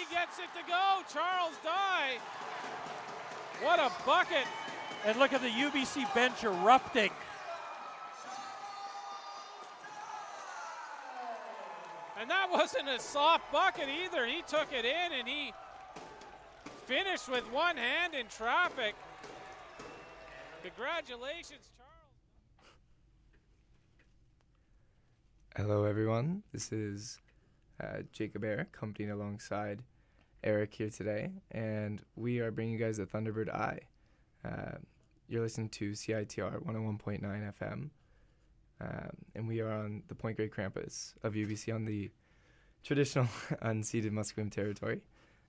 he gets it to go. Charles Dye. What a bucket. And look at the UBC bench erupting. And that wasn't a soft bucket either. He took it in and he finished with one hand in traffic. Congratulations, Charles. Hello, everyone. This is uh, Jacob Aere, accompanied alongside Eric here today, and we are bringing you guys the Thunderbird Eye. Uh, you're listening to CITR 101.9 FM, um, and we are on the Point Grey campus of UBC on the traditional unceded Musqueam territory.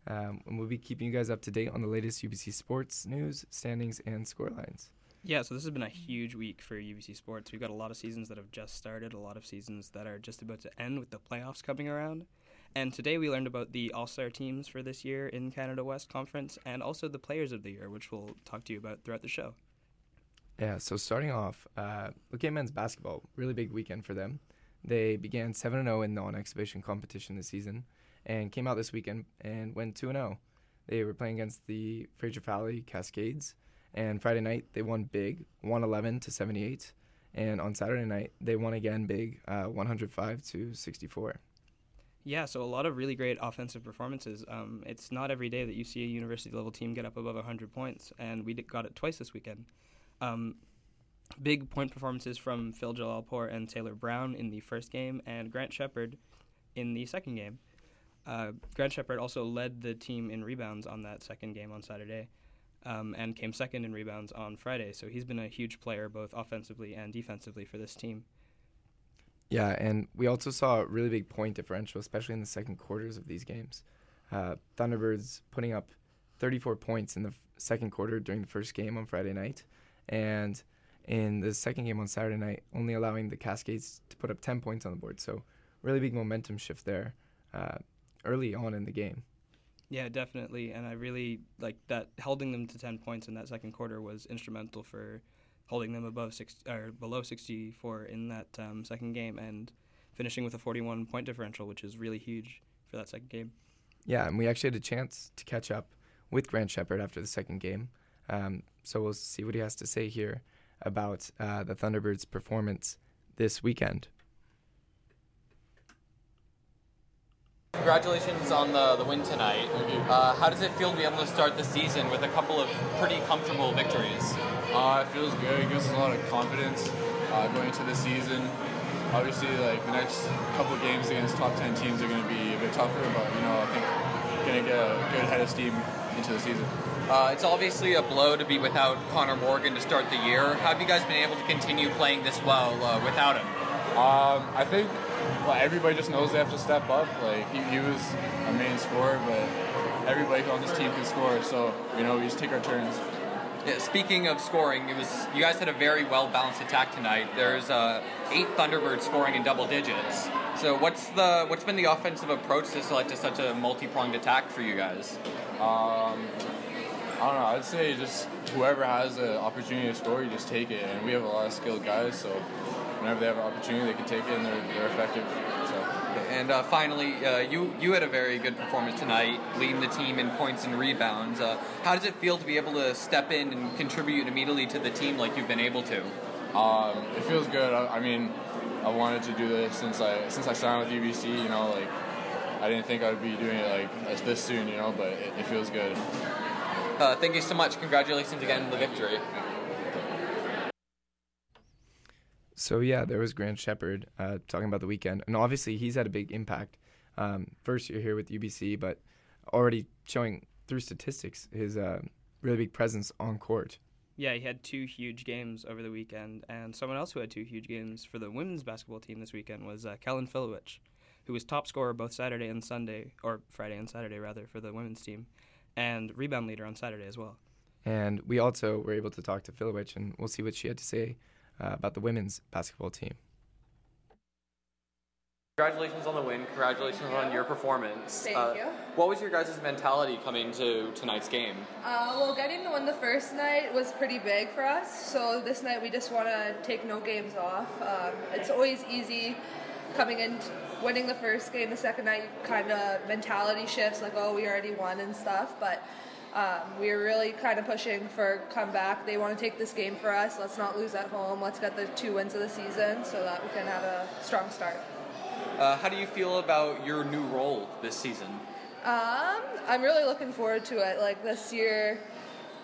Um, and we'll be keeping you guys up to date on the latest UBC sports news, standings, and scorelines. Yeah, so this has been a huge week for UBC sports. We've got a lot of seasons that have just started, a lot of seasons that are just about to end with the playoffs coming around. And today we learned about the All Star teams for this year in Canada West Conference and also the players of the year, which we'll talk to you about throughout the show. Yeah, so starting off, uh, at men's basketball. Really big weekend for them. They began 7 0 in non exhibition competition this season and came out this weekend and went 2 0. They were playing against the Fraser Valley Cascades, and Friday night they won big, 111 to 78. And on Saturday night they won again big, uh, 105 to 64. Yeah, so a lot of really great offensive performances. Um, it's not every day that you see a university level team get up above 100 points, and we got it twice this weekend. Um, big point performances from Phil Jalalpour and Taylor Brown in the first game, and Grant Shepard in the second game. Uh, Grant Shepard also led the team in rebounds on that second game on Saturday, um, and came second in rebounds on Friday. So he's been a huge player both offensively and defensively for this team. Yeah, and we also saw a really big point differential, especially in the second quarters of these games. Uh, Thunderbirds putting up 34 points in the f- second quarter during the first game on Friday night, and in the second game on Saturday night, only allowing the Cascades to put up 10 points on the board. So, really big momentum shift there uh, early on in the game. Yeah, definitely. And I really like that holding them to 10 points in that second quarter was instrumental for holding them above six or below 64 in that um, second game and finishing with a 41 point differential, which is really huge for that second game. Yeah, and we actually had a chance to catch up with Grant Shepard after the second game. Um, so we'll see what he has to say here about uh, the Thunderbirds' performance this weekend. Congratulations on the, the win tonight. Uh, how does it feel to be able to start the season with a couple of pretty comfortable victories? Uh, it feels good. It gives us a lot of confidence uh, going into the season. Obviously, like the next couple of games against top 10 teams are going to be a bit tougher, but you know I think going to get a good head of steam into the season. Uh, it's obviously a blow to be without Connor Morgan to start the year. How have you guys been able to continue playing this well uh, without him? Um, I think well, everybody just knows they have to step up. Like he, he was a main scorer, but everybody on this team can score. So you know we just take our turns. Yeah, speaking of scoring, it was you guys had a very well balanced attack tonight. There's uh, eight Thunderbirds scoring in double digits. So what's the what's been the offensive approach to led to such a multi pronged attack for you guys? Um, I don't know. I'd say just whoever has an opportunity to score, you just take it. And we have a lot of skilled guys, so whenever they have an opportunity, they can take it, and they're, they're effective. So. And uh, finally, uh, you you had a very good performance tonight, leading the team in points and rebounds. Uh, how does it feel to be able to step in and contribute immediately to the team like you've been able to? Um, it feels good. I, I mean, I wanted to do this since I since I signed with UBC. You know, like I didn't think I'd be doing it like this soon. You know, but it, it feels good. Uh, thank you so much. Congratulations again on the victory. So yeah, there was Grant Shepard uh, talking about the weekend, and obviously he's had a big impact. Um, first year here with UBC, but already showing through statistics his uh, really big presence on court. Yeah, he had two huge games over the weekend, and someone else who had two huge games for the women's basketball team this weekend was uh, Kellen Filewich, who was top scorer both Saturday and Sunday, or Friday and Saturday rather, for the women's team, and rebound leader on Saturday as well. And we also were able to talk to Filewich, and we'll see what she had to say uh, about the women's basketball team. Congratulations on the win. Congratulations on your performance. Thank uh, you. What was your guys' mentality coming to tonight's game? Uh, well, getting the win the first night was pretty big for us. So this night we just want to take no games off. Um, it's always easy coming in winning the first game, the second night kind of mentality shifts, like oh we already won and stuff. But um, we are really kind of pushing for comeback. They want to take this game for us. Let's not lose at home. Let's get the two wins of the season so that we can have a strong start. Uh, how do you feel about your new role this season? Um, I'm really looking forward to it. Like this year,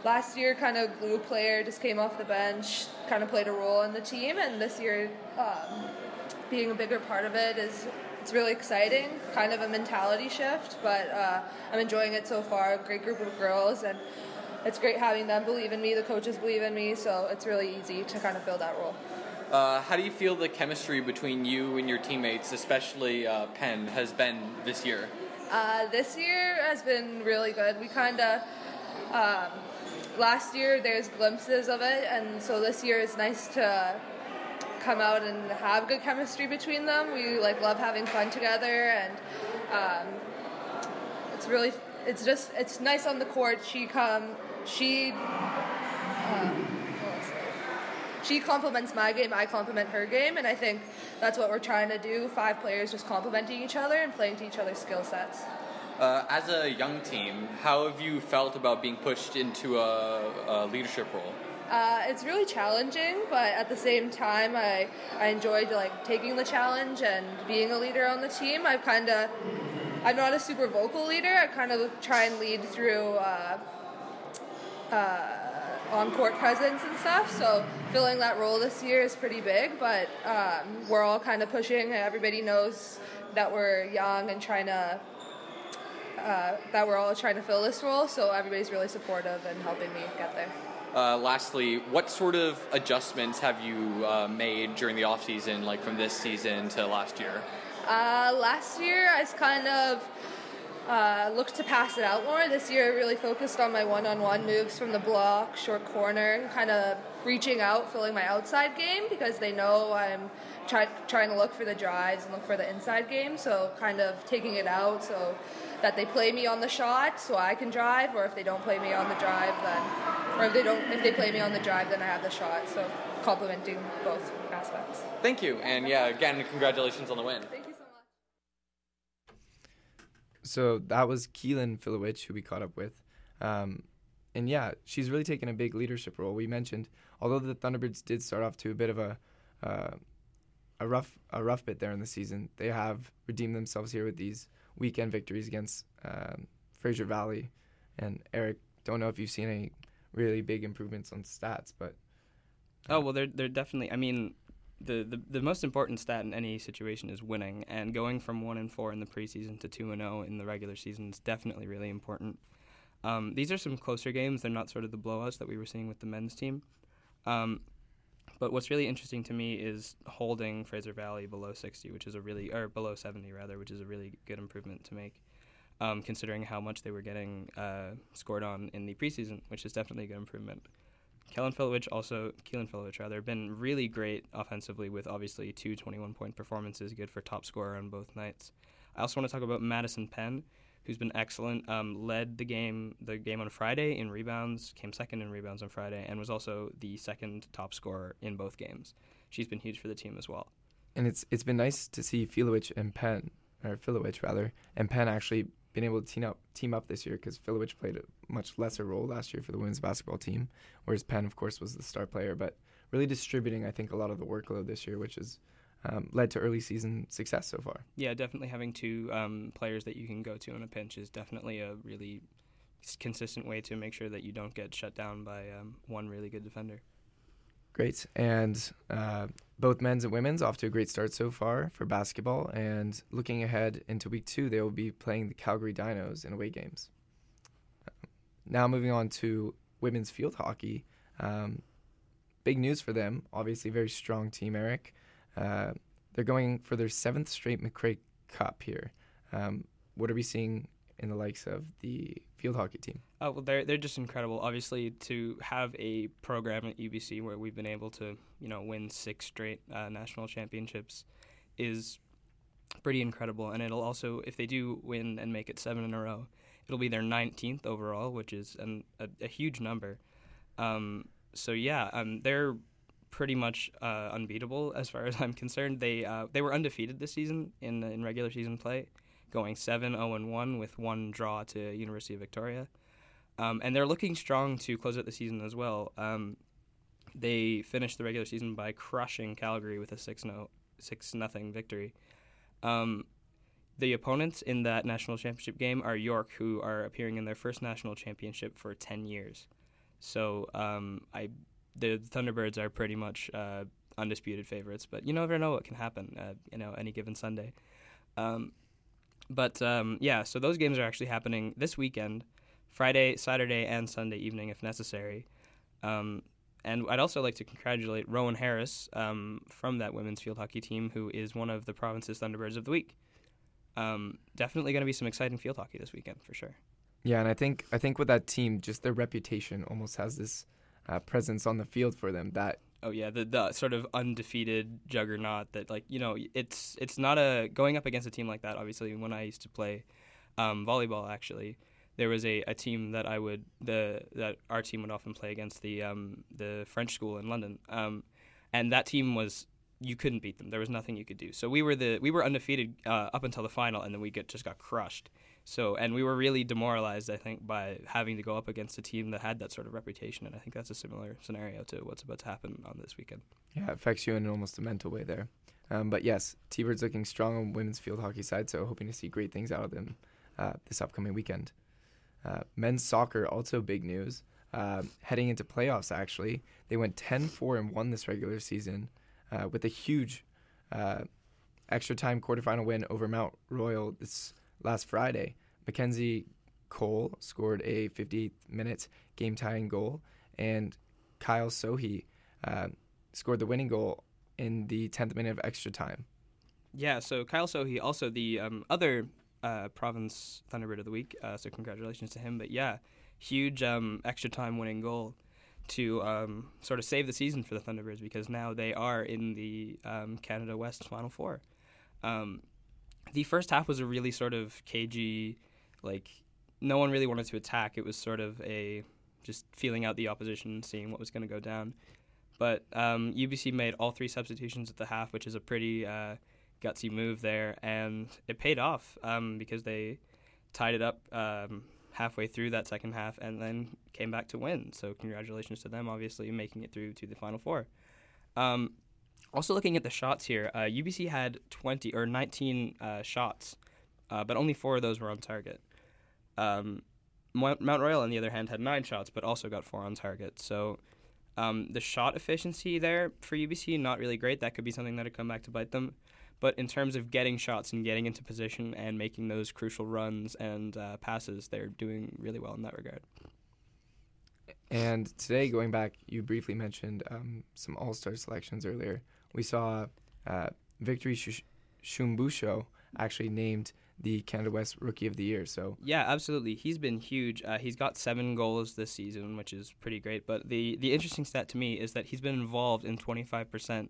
last year, kind of glue player just came off the bench, kind of played a role in the team, and this year, um, being a bigger part of it is it's really exciting. Kind of a mentality shift, but uh, I'm enjoying it so far. Great group of girls, and it's great having them believe in me. The coaches believe in me, so it's really easy to kind of fill that role. Uh, how do you feel the chemistry between you and your teammates, especially uh, Penn, has been this year? Uh, this year has been really good. We kind of um, last year there's glimpses of it, and so this year it's nice to come out and have good chemistry between them. We like love having fun together, and um, it's really it's just it's nice on the court. She come she. Um, she complements my game, I complement her game, and I think that's what we're trying to do. Five players just complementing each other and playing to each other's skill sets. Uh, as a young team, how have you felt about being pushed into a, a leadership role? Uh, it's really challenging, but at the same time, I I enjoyed like taking the challenge and being a leader on the team. I've kind of I'm not a super vocal leader. I kind of try and lead through. Uh, uh, on court presence and stuff. So filling that role this year is pretty big, but um, we're all kind of pushing. Everybody knows that we're young and trying to. Uh, that we're all trying to fill this role, so everybody's really supportive and helping me get there. Uh, lastly, what sort of adjustments have you uh, made during the off season, like from this season to last year? Uh, last year, I kind of uh, looked to pass it out more. This year, I really focused on my one-on-one moves from the block, short corner, kind of reaching out, filling my outside game because they know I'm try- trying to look for the drives and look for the inside game. So kind of taking it out so that they play me on the shot so I can drive, or if they don't play me on the drive, then, or if they don't, if they play me on the drive, then I have the shot. So complementing both aspects. Thank you, and yeah, again, congratulations on the win. Thank you so much. So that was Keelan Filewich, who we caught up with. Um, and yeah, she's really taken a big leadership role. We mentioned, although the Thunderbirds did start off to a bit of a uh, a rough a rough bit there in the season, they have redeemed themselves here with these weekend victories against um, Fraser Valley and Eric. Don't know if you've seen any really big improvements on stats, but Oh well, they're they're definitely. I mean, the, the the most important stat in any situation is winning, and going from one and four in the preseason to two and zero in the regular season is definitely really important. Um, these are some closer games. They're not sort of the blowouts that we were seeing with the men's team. Um, but what's really interesting to me is holding Fraser Valley below 60, which is a really, or below 70 rather, which is a really good improvement to make, um, considering how much they were getting uh, scored on in the preseason, which is definitely a good improvement. Kellen Filewich also, Keelan Filewich rather, been really great offensively with obviously two 21 point performances, good for top scorer on both nights. I also want to talk about Madison Penn, who's been excellent. Um, led the game the game on Friday in rebounds, came second in rebounds on Friday, and was also the second top scorer in both games. She's been huge for the team as well. and it's it's been nice to see Filewich and Penn, or Filewich rather, and Penn actually been able to team up team up this year because Filewich played a much lesser role last year for the women's basketball team, whereas Penn, of course, was the star player. But really distributing, I think, a lot of the workload this year, which has um, led to early season success so far. Yeah, definitely having two um, players that you can go to in a pinch is definitely a really consistent way to make sure that you don't get shut down by um, one really good defender. Great. And uh, both men's and women's off to a great start so far for basketball. And looking ahead into week two, they will be playing the Calgary Dinos in away games. Now, moving on to women's field hockey. Um, big news for them. Obviously, very strong team, Eric. Uh, they're going for their seventh straight McRae Cup here. Um, what are we seeing in the likes of the field hockey team? Oh well, they're they're just incredible. Obviously, to have a program at UBC where we've been able to you know win six straight uh, national championships is pretty incredible. And it'll also, if they do win and make it seven in a row, it'll be their 19th overall, which is an, a, a huge number. Um, so yeah, um, they're pretty much uh, unbeatable as far as I'm concerned. They uh, they were undefeated this season in in regular season play, going 7 0 1 with one draw to University of Victoria. Um, and they're looking strong to close out the season as well. Um, they finished the regular season by crushing Calgary with a 6 0 6 nothing victory. Um, the opponents in that national championship game are York, who are appearing in their first national championship for 10 years. So um, I, the Thunderbirds are pretty much uh, undisputed favorites, but you never know what can happen. Uh, you know, any given Sunday. Um, but um, yeah, so those games are actually happening this weekend, Friday, Saturday, and Sunday evening if necessary. Um, and I'd also like to congratulate Rowan Harris um, from that women's field hockey team, who is one of the province's Thunderbirds of the Week. Um, definitely going to be some exciting field hockey this weekend for sure. Yeah, and I think I think with that team, just their reputation almost has this uh, presence on the field for them that Oh yeah, the the sort of undefeated juggernaut that like you know it's it's not a going up against a team like that. Obviously, when I used to play um, volleyball, actually, there was a, a team that I would the that our team would often play against the um, the French school in London, um, and that team was you couldn't beat them. There was nothing you could do. So we were the we were undefeated uh, up until the final, and then we get just got crushed. So and we were really demoralized, I think, by having to go up against a team that had that sort of reputation. And I think that's a similar scenario to what's about to happen on this weekend. yeah affects you in almost a mental way there. Um, but yes, T-Birds looking strong on women's field hockey side, so hoping to see great things out of them uh, this upcoming weekend. Uh, men's soccer also big news. Uh, heading into playoffs, actually, they went 10-4 and won this regular season uh, with a huge uh, extra time quarterfinal win over Mount Royal this last Friday. Mackenzie Cole scored a 58th minute game tying goal, and Kyle Sohi uh, scored the winning goal in the 10th minute of extra time. Yeah, so Kyle Sohi, also the um, other uh, province Thunderbird of the week. Uh, so congratulations to him. But yeah, huge um, extra time winning goal to um, sort of save the season for the Thunderbirds because now they are in the um, Canada West Final Four. The first half was a really sort of cagey, like no one really wanted to attack. It was sort of a just feeling out the opposition, seeing what was going to go down. But um, UBC made all three substitutions at the half, which is a pretty uh, gutsy move there, and it paid off um, because they tied it up um, halfway through that second half and then came back to win. So congratulations to them, obviously making it through to the final four. Um, also looking at the shots here, uh, UBC had 20 or 19 uh, shots, uh, but only four of those were on target. Um, Mount Royal, on the other hand, had nine shots, but also got four on target. So um, the shot efficiency there for UBC not really great. That could be something that would come back to bite them. But in terms of getting shots and getting into position and making those crucial runs and uh, passes, they're doing really well in that regard. And today, going back, you briefly mentioned um, some All Star selections earlier. We saw uh, Victory Sh- Shumbusho actually named the Canada West Rookie of the Year. So Yeah, absolutely. He's been huge. Uh, he's got seven goals this season, which is pretty great. But the the interesting stat to me is that he's been involved in 25%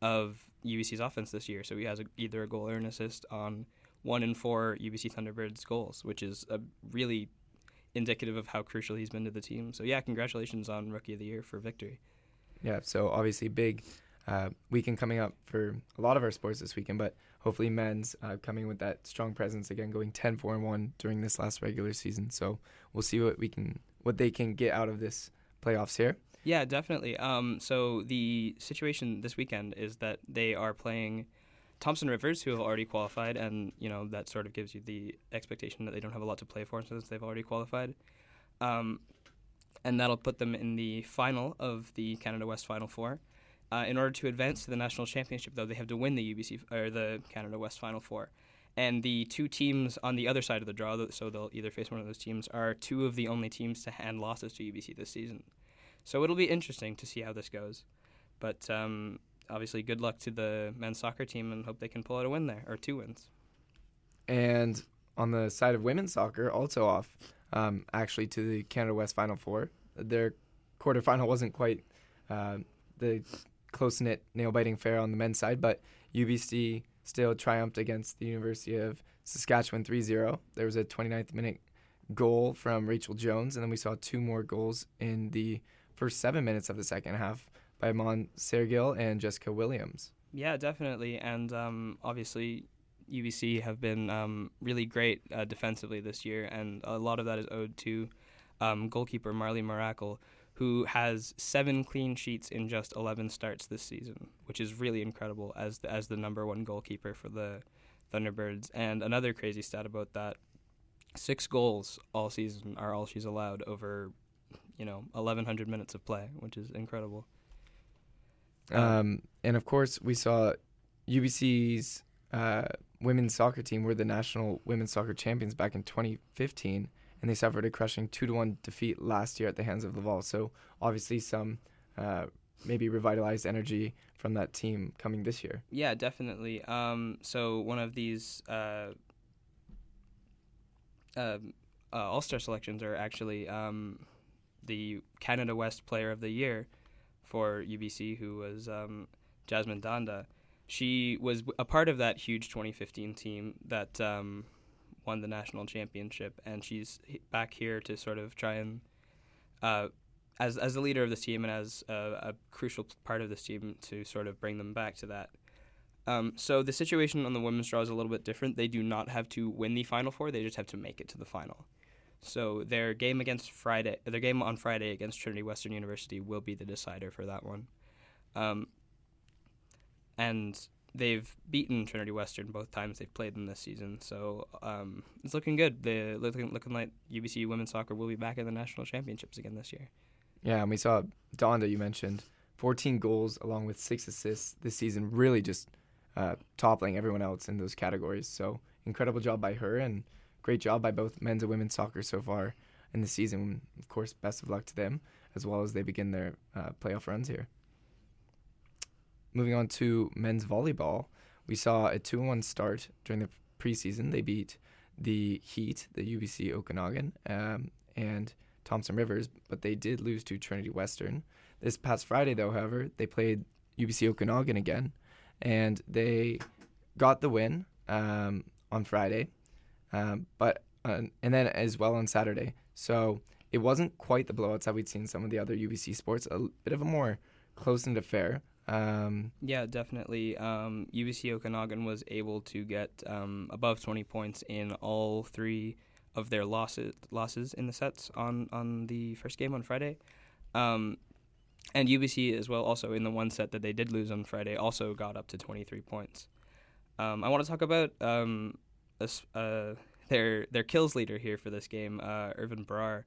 of UBC's offense this year. So he has a, either a goal or an assist on one in four UBC Thunderbirds goals, which is a really indicative of how crucial he's been to the team. So yeah, congratulations on Rookie of the Year for victory. yeah, so obviously big uh, weekend coming up for a lot of our sports this weekend, but hopefully men's uh, coming with that strong presence again, going 10-4 and one during this last regular season. So we'll see what we can what they can get out of this playoffs here. Yeah, definitely. Um, so the situation this weekend is that they are playing Thompson Rivers, who have already qualified, and you know that sort of gives you the expectation that they don't have a lot to play for since they've already qualified. Um, and that'll put them in the final of the Canada West Final Four. Uh, in order to advance to the national championship, though, they have to win the UBC or the Canada West Final Four. And the two teams on the other side of the draw, so they'll either face one of those teams, are two of the only teams to hand losses to UBC this season. So it'll be interesting to see how this goes. But um, obviously, good luck to the men's soccer team and hope they can pull out a win there, or two wins. And on the side of women's soccer, also off um, actually to the Canada West Final Four. Their quarterfinal wasn't quite uh, the close knit, nail biting affair on the men's side, but UBC still triumphed against the University of Saskatchewan 3 0. There was a 29th minute goal from Rachel Jones, and then we saw two more goals in the first seven minutes of the second half by Mon Sergil and Jessica Williams. Yeah, definitely, and um, obviously UBC have been um, really great uh, defensively this year, and a lot of that is owed to um, goalkeeper Marley Miracle, who has seven clean sheets in just 11 starts this season, which is really incredible as the, as the number one goalkeeper for the Thunderbirds. And another crazy stat about that: six goals all season are all she's allowed over, you know, 1,100 minutes of play, which is incredible. Um, and of course, we saw UBC's uh, women's soccer team were the national women's soccer champions back in 2015, and they suffered a crushing two to one defeat last year at the hands of Laval. So obviously, some uh, maybe revitalized energy from that team coming this year. Yeah, definitely. Um, so one of these uh, uh, All Star selections are actually um, the Canada West Player of the Year for UBC, who was um, Jasmin Dhanda. She was a part of that huge 2015 team that um, won the national championship, and she's back here to sort of try and, uh, as as the leader of this team and as a, a, crucial part of this team, to sort of bring them back to that. Um, so the situation on the women's draw is a little bit different. They do not have to win the final four; they just have to make it to the final. So their game against Friday, their game on Friday against Trinity Western University will be the decider for that one. Um, and they've beaten Trinity Western both times they've played them this season. So um, it's looking good. They're looking looking like UBC women's soccer will be back in the national championships again this year. Yeah, and we saw Dhanda you mentioned, 14 goals along with six assists this season, really just uh, toppling everyone else in those categories. So incredible job by her and great job by both men's and women's soccer so far in the season. Of course, best of luck to them as well as they begin their uh, playoff runs here. Moving on to men's volleyball, we saw a 2 1 start during the preseason. They beat the Heat, the UBC Okanagan, um, and Thompson Rivers, but they did lose to Trinity Western. This past Friday, though, however, they played UBC Okanagan again, and they got the win um, on Friday, um, but uh, and then as well on Saturday. So it wasn't quite the blowouts that we'd seen some of the other UBC sports. A bit of a more close and affair. Um, yeah, definitely. Um, UBC Okanagan was able to get um, above 20 points in all three of their losses losses in the sets on, on the first game on Friday. Um, and UBC as well, also in the one set that they did lose on Friday, also got up to 23 points. Um, I want to talk about um, uh, their their kills leader here for this game, uh, Irvin Brar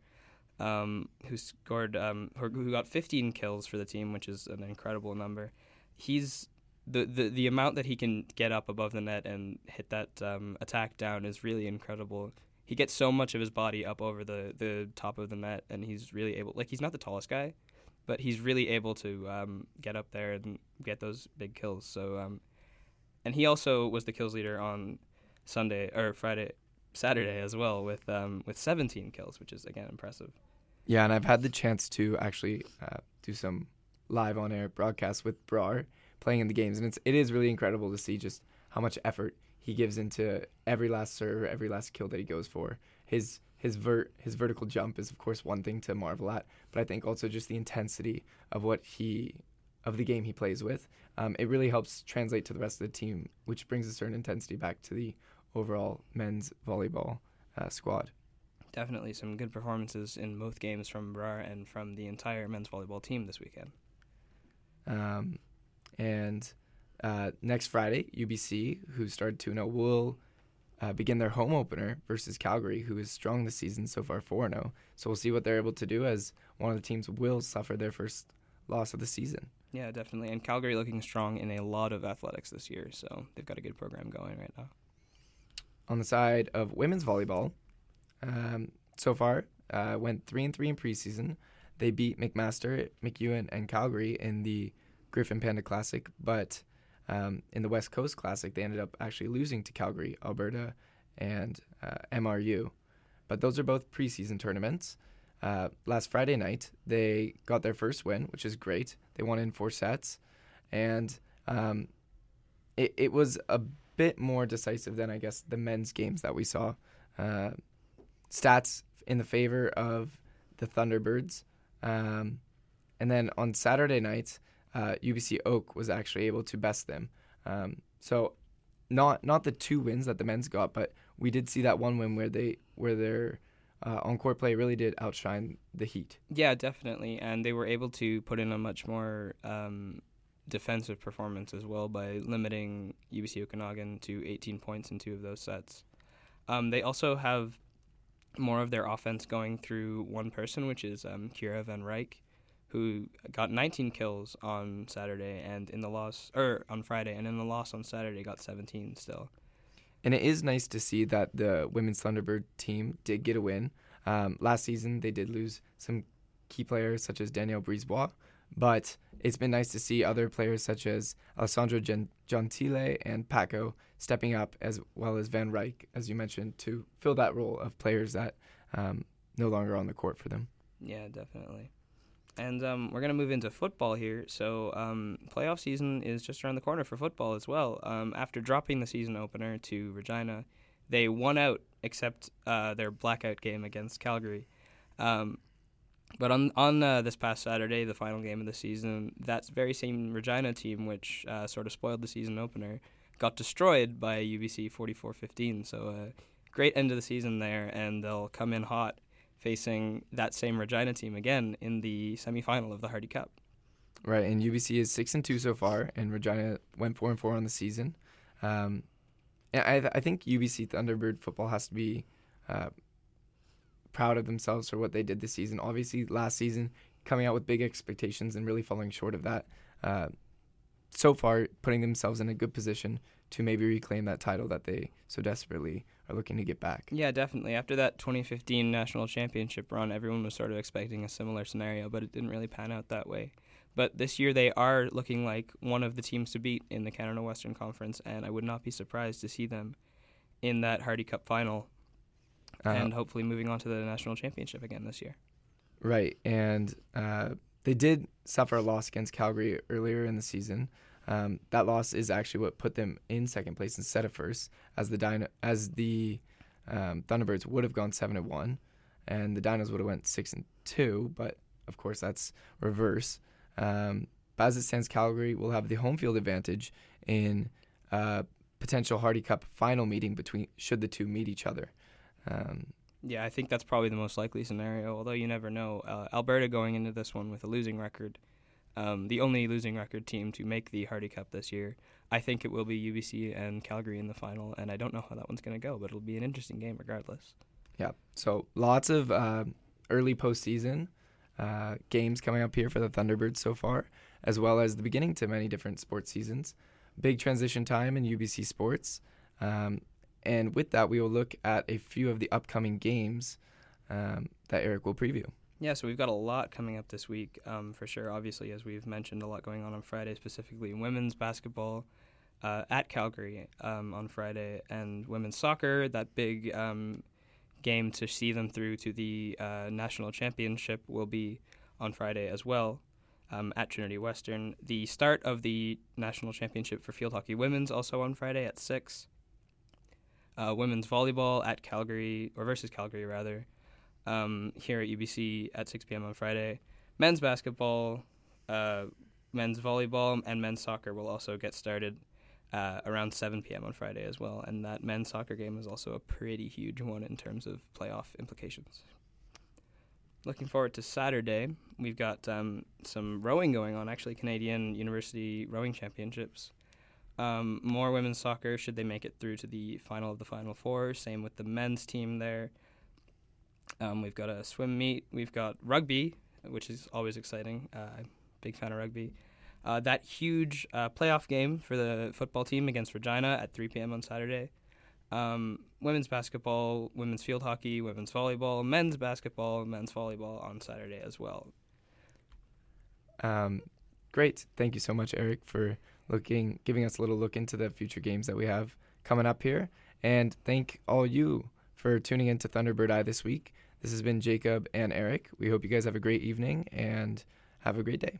um, who scored um, who got 15 kills for the team, which is an incredible number. He's the, the the amount that he can get up above the net and hit that um, attack down is really incredible. He gets so much of his body up over the, the top of the net, and he's really able. Like he's not the tallest guy, but he's really able to um, get up there and get those big kills. So, um, and he also was the kills leader on Sunday or Friday, Saturday as well with um, with 17 kills, which is again impressive. Yeah, and I've had the chance to actually uh, do some live on air broadcasts with Brar playing in the games, and it's it is really incredible to see just how much effort he gives into every last serve, every last kill that he goes for. His his vert his vertical jump is of course one thing to marvel at, but I think also just the intensity of what he of the game he plays with. Um, it really helps translate to the rest of the team, which brings a certain intensity back to the overall men's volleyball uh, squad definitely some good performances in both games from Brar and from the entire men's volleyball team this weekend. Um, and uh, next Friday, UBC, who started 2 0, will uh, begin their home opener versus Calgary, who is strong this season so far 4 0. So we'll see what they're able to do as one of the teams will suffer their first loss of the season. Yeah, definitely. And Calgary looking strong in a lot of athletics this year, so they've got a good program going right now. On the side of women's volleyball, um, so far. Uh, went three and three in preseason. They beat McMaster, MacEwan, and Calgary in the Griffin Panda Classic, but um, in the West Coast Classic, they ended up actually losing to Calgary, Alberta, and uh, MRU. But those are both preseason tournaments. Uh, last Friday night, they got their first win, which is great. They won in four sets, and um, it, it was a bit more decisive than I guess the men's games that we saw. Uh, stats in the favor of the Thunderbirds. Um, and then on Saturday night, uh, UBC Oak was actually able to best them. Um, so not not the two wins that the men's got, but we did see that one win where they where their uh, play really did outshine the Heat. Yeah, definitely, and they were able to put in a much more um, defensive performance as well by limiting UBC Okanagan to 18 points in two of those sets. Um, they also have more of their offense going through one person, which is um, Kiera Van Ryk, who got 19 kills on Saturday and in the loss, or on Friday, and in the loss on Saturday got 17 still. And it is nice to see that the women's Thunderbird team did get a win. Um, last season, they did lose some key players such as Danielle Brisebois, but it's been nice to see other players such as Alessandro Gentile and Paco stepping up, as well as Van Ryk, as you mentioned, to fill that role of players that um, no longer on the court for them. Yeah, definitely. And um, we're going to move into football here. So, um, playoff season is just around the corner for football as well. Um, after dropping the season opener to Regina, they won out except uh, their blackout game against Calgary. Um, but on on uh, this past Saturday, the final game of the season, that very same Regina team, which uh, sort of spoiled the season opener, got destroyed by UBC 44-15. So, uh, great end of the season there, and they'll come in hot facing that same Regina team again in the semifinal of the Hardy Cup. Right, and UBC is six and two so far, and Regina went four and four on the season. Um, I, th- I think UBC Thunderbird football has to be uh, proud of themselves for what they did this season. Obviously, last season coming out with big expectations and really falling short of that. Uh, so far, putting themselves in a good position to maybe reclaim that title that they so desperately are looking to get back. Yeah, definitely. After that 2015 national championship run, everyone was sort of expecting a similar scenario, but it didn't really pan out that way. But this year they are looking like one of the teams to beat in the Canada Western Conference, and I would not be surprised to see them in that Hardy Cup final uh, and hopefully moving on to the national championship again this year. Right, and uh, they did suffer a loss against Calgary earlier in the season. Um, that loss is actually what put them in second place instead of first, as the Dino, as the um, Thunderbirds would have gone seven and one, and the Dinos would have went six and two. But of course, that's reverse. Um, but as it stands, Calgary will have the home field advantage in a potential Hardy Cup final meeting between should the two meet each other. Um, yeah, I think that's probably the most likely scenario. Although you never know. Uh, Alberta going into this one with a losing record um, the only losing record team to make the Hardy Cup this year. I think it will be UBC and Calgary in the final, and I don't know how that one's going to go, but it'll be an interesting game regardless. Yeah, so lots of uh, early postseason uh, games coming up here for the Thunderbirds so far, as well as the beginning to many different sports seasons. Big transition time in UBC sports. Um, and with that, we will look at a few of the upcoming games um, that Eric will preview. Yeah, so we've got a lot coming up this week um, for sure. Obviously, as we've mentioned, a lot going on on Friday, specifically women's basketball uh, at Calgary um, on Friday, and women's soccer. That big um, game to see them through to the uh, national championship will be on Friday as well um, at Trinity Western. The start of the national championship for field hockey women's also on Friday at six. Uh, women's volleyball at Calgary or versus Calgary rather um, here at UBC at 6 p.m. on Friday. Men's basketball, uh, men's volleyball, and men's soccer will also get started uh, around 7 p.m. on Friday as well. And that men's soccer game is also a pretty huge one in terms of playoff implications. Looking forward to Saturday. We've got um, some rowing going on, actually, Canadian University Rowing Championships. Um, more women's soccer should they make it through to the final of the Final Four. Same with the men's team there. Um, we've got a swim meet. We've got rugby, which is always exciting. Uh, big fan of rugby. Uh, that huge uh, playoff game for the football team against Regina at 3 p.m. on Saturday. Um, women's basketball, women's field hockey, women's volleyball, men's basketball, men's volleyball on Saturday as well. Um, great. Thank you so much, Eric, for looking, giving us a little look into the future games that we have coming up here. And thank all you for tuning in to Thunderbird Eye this week. This has been Jacob and Eric. We hope you guys have a great evening and have a great day.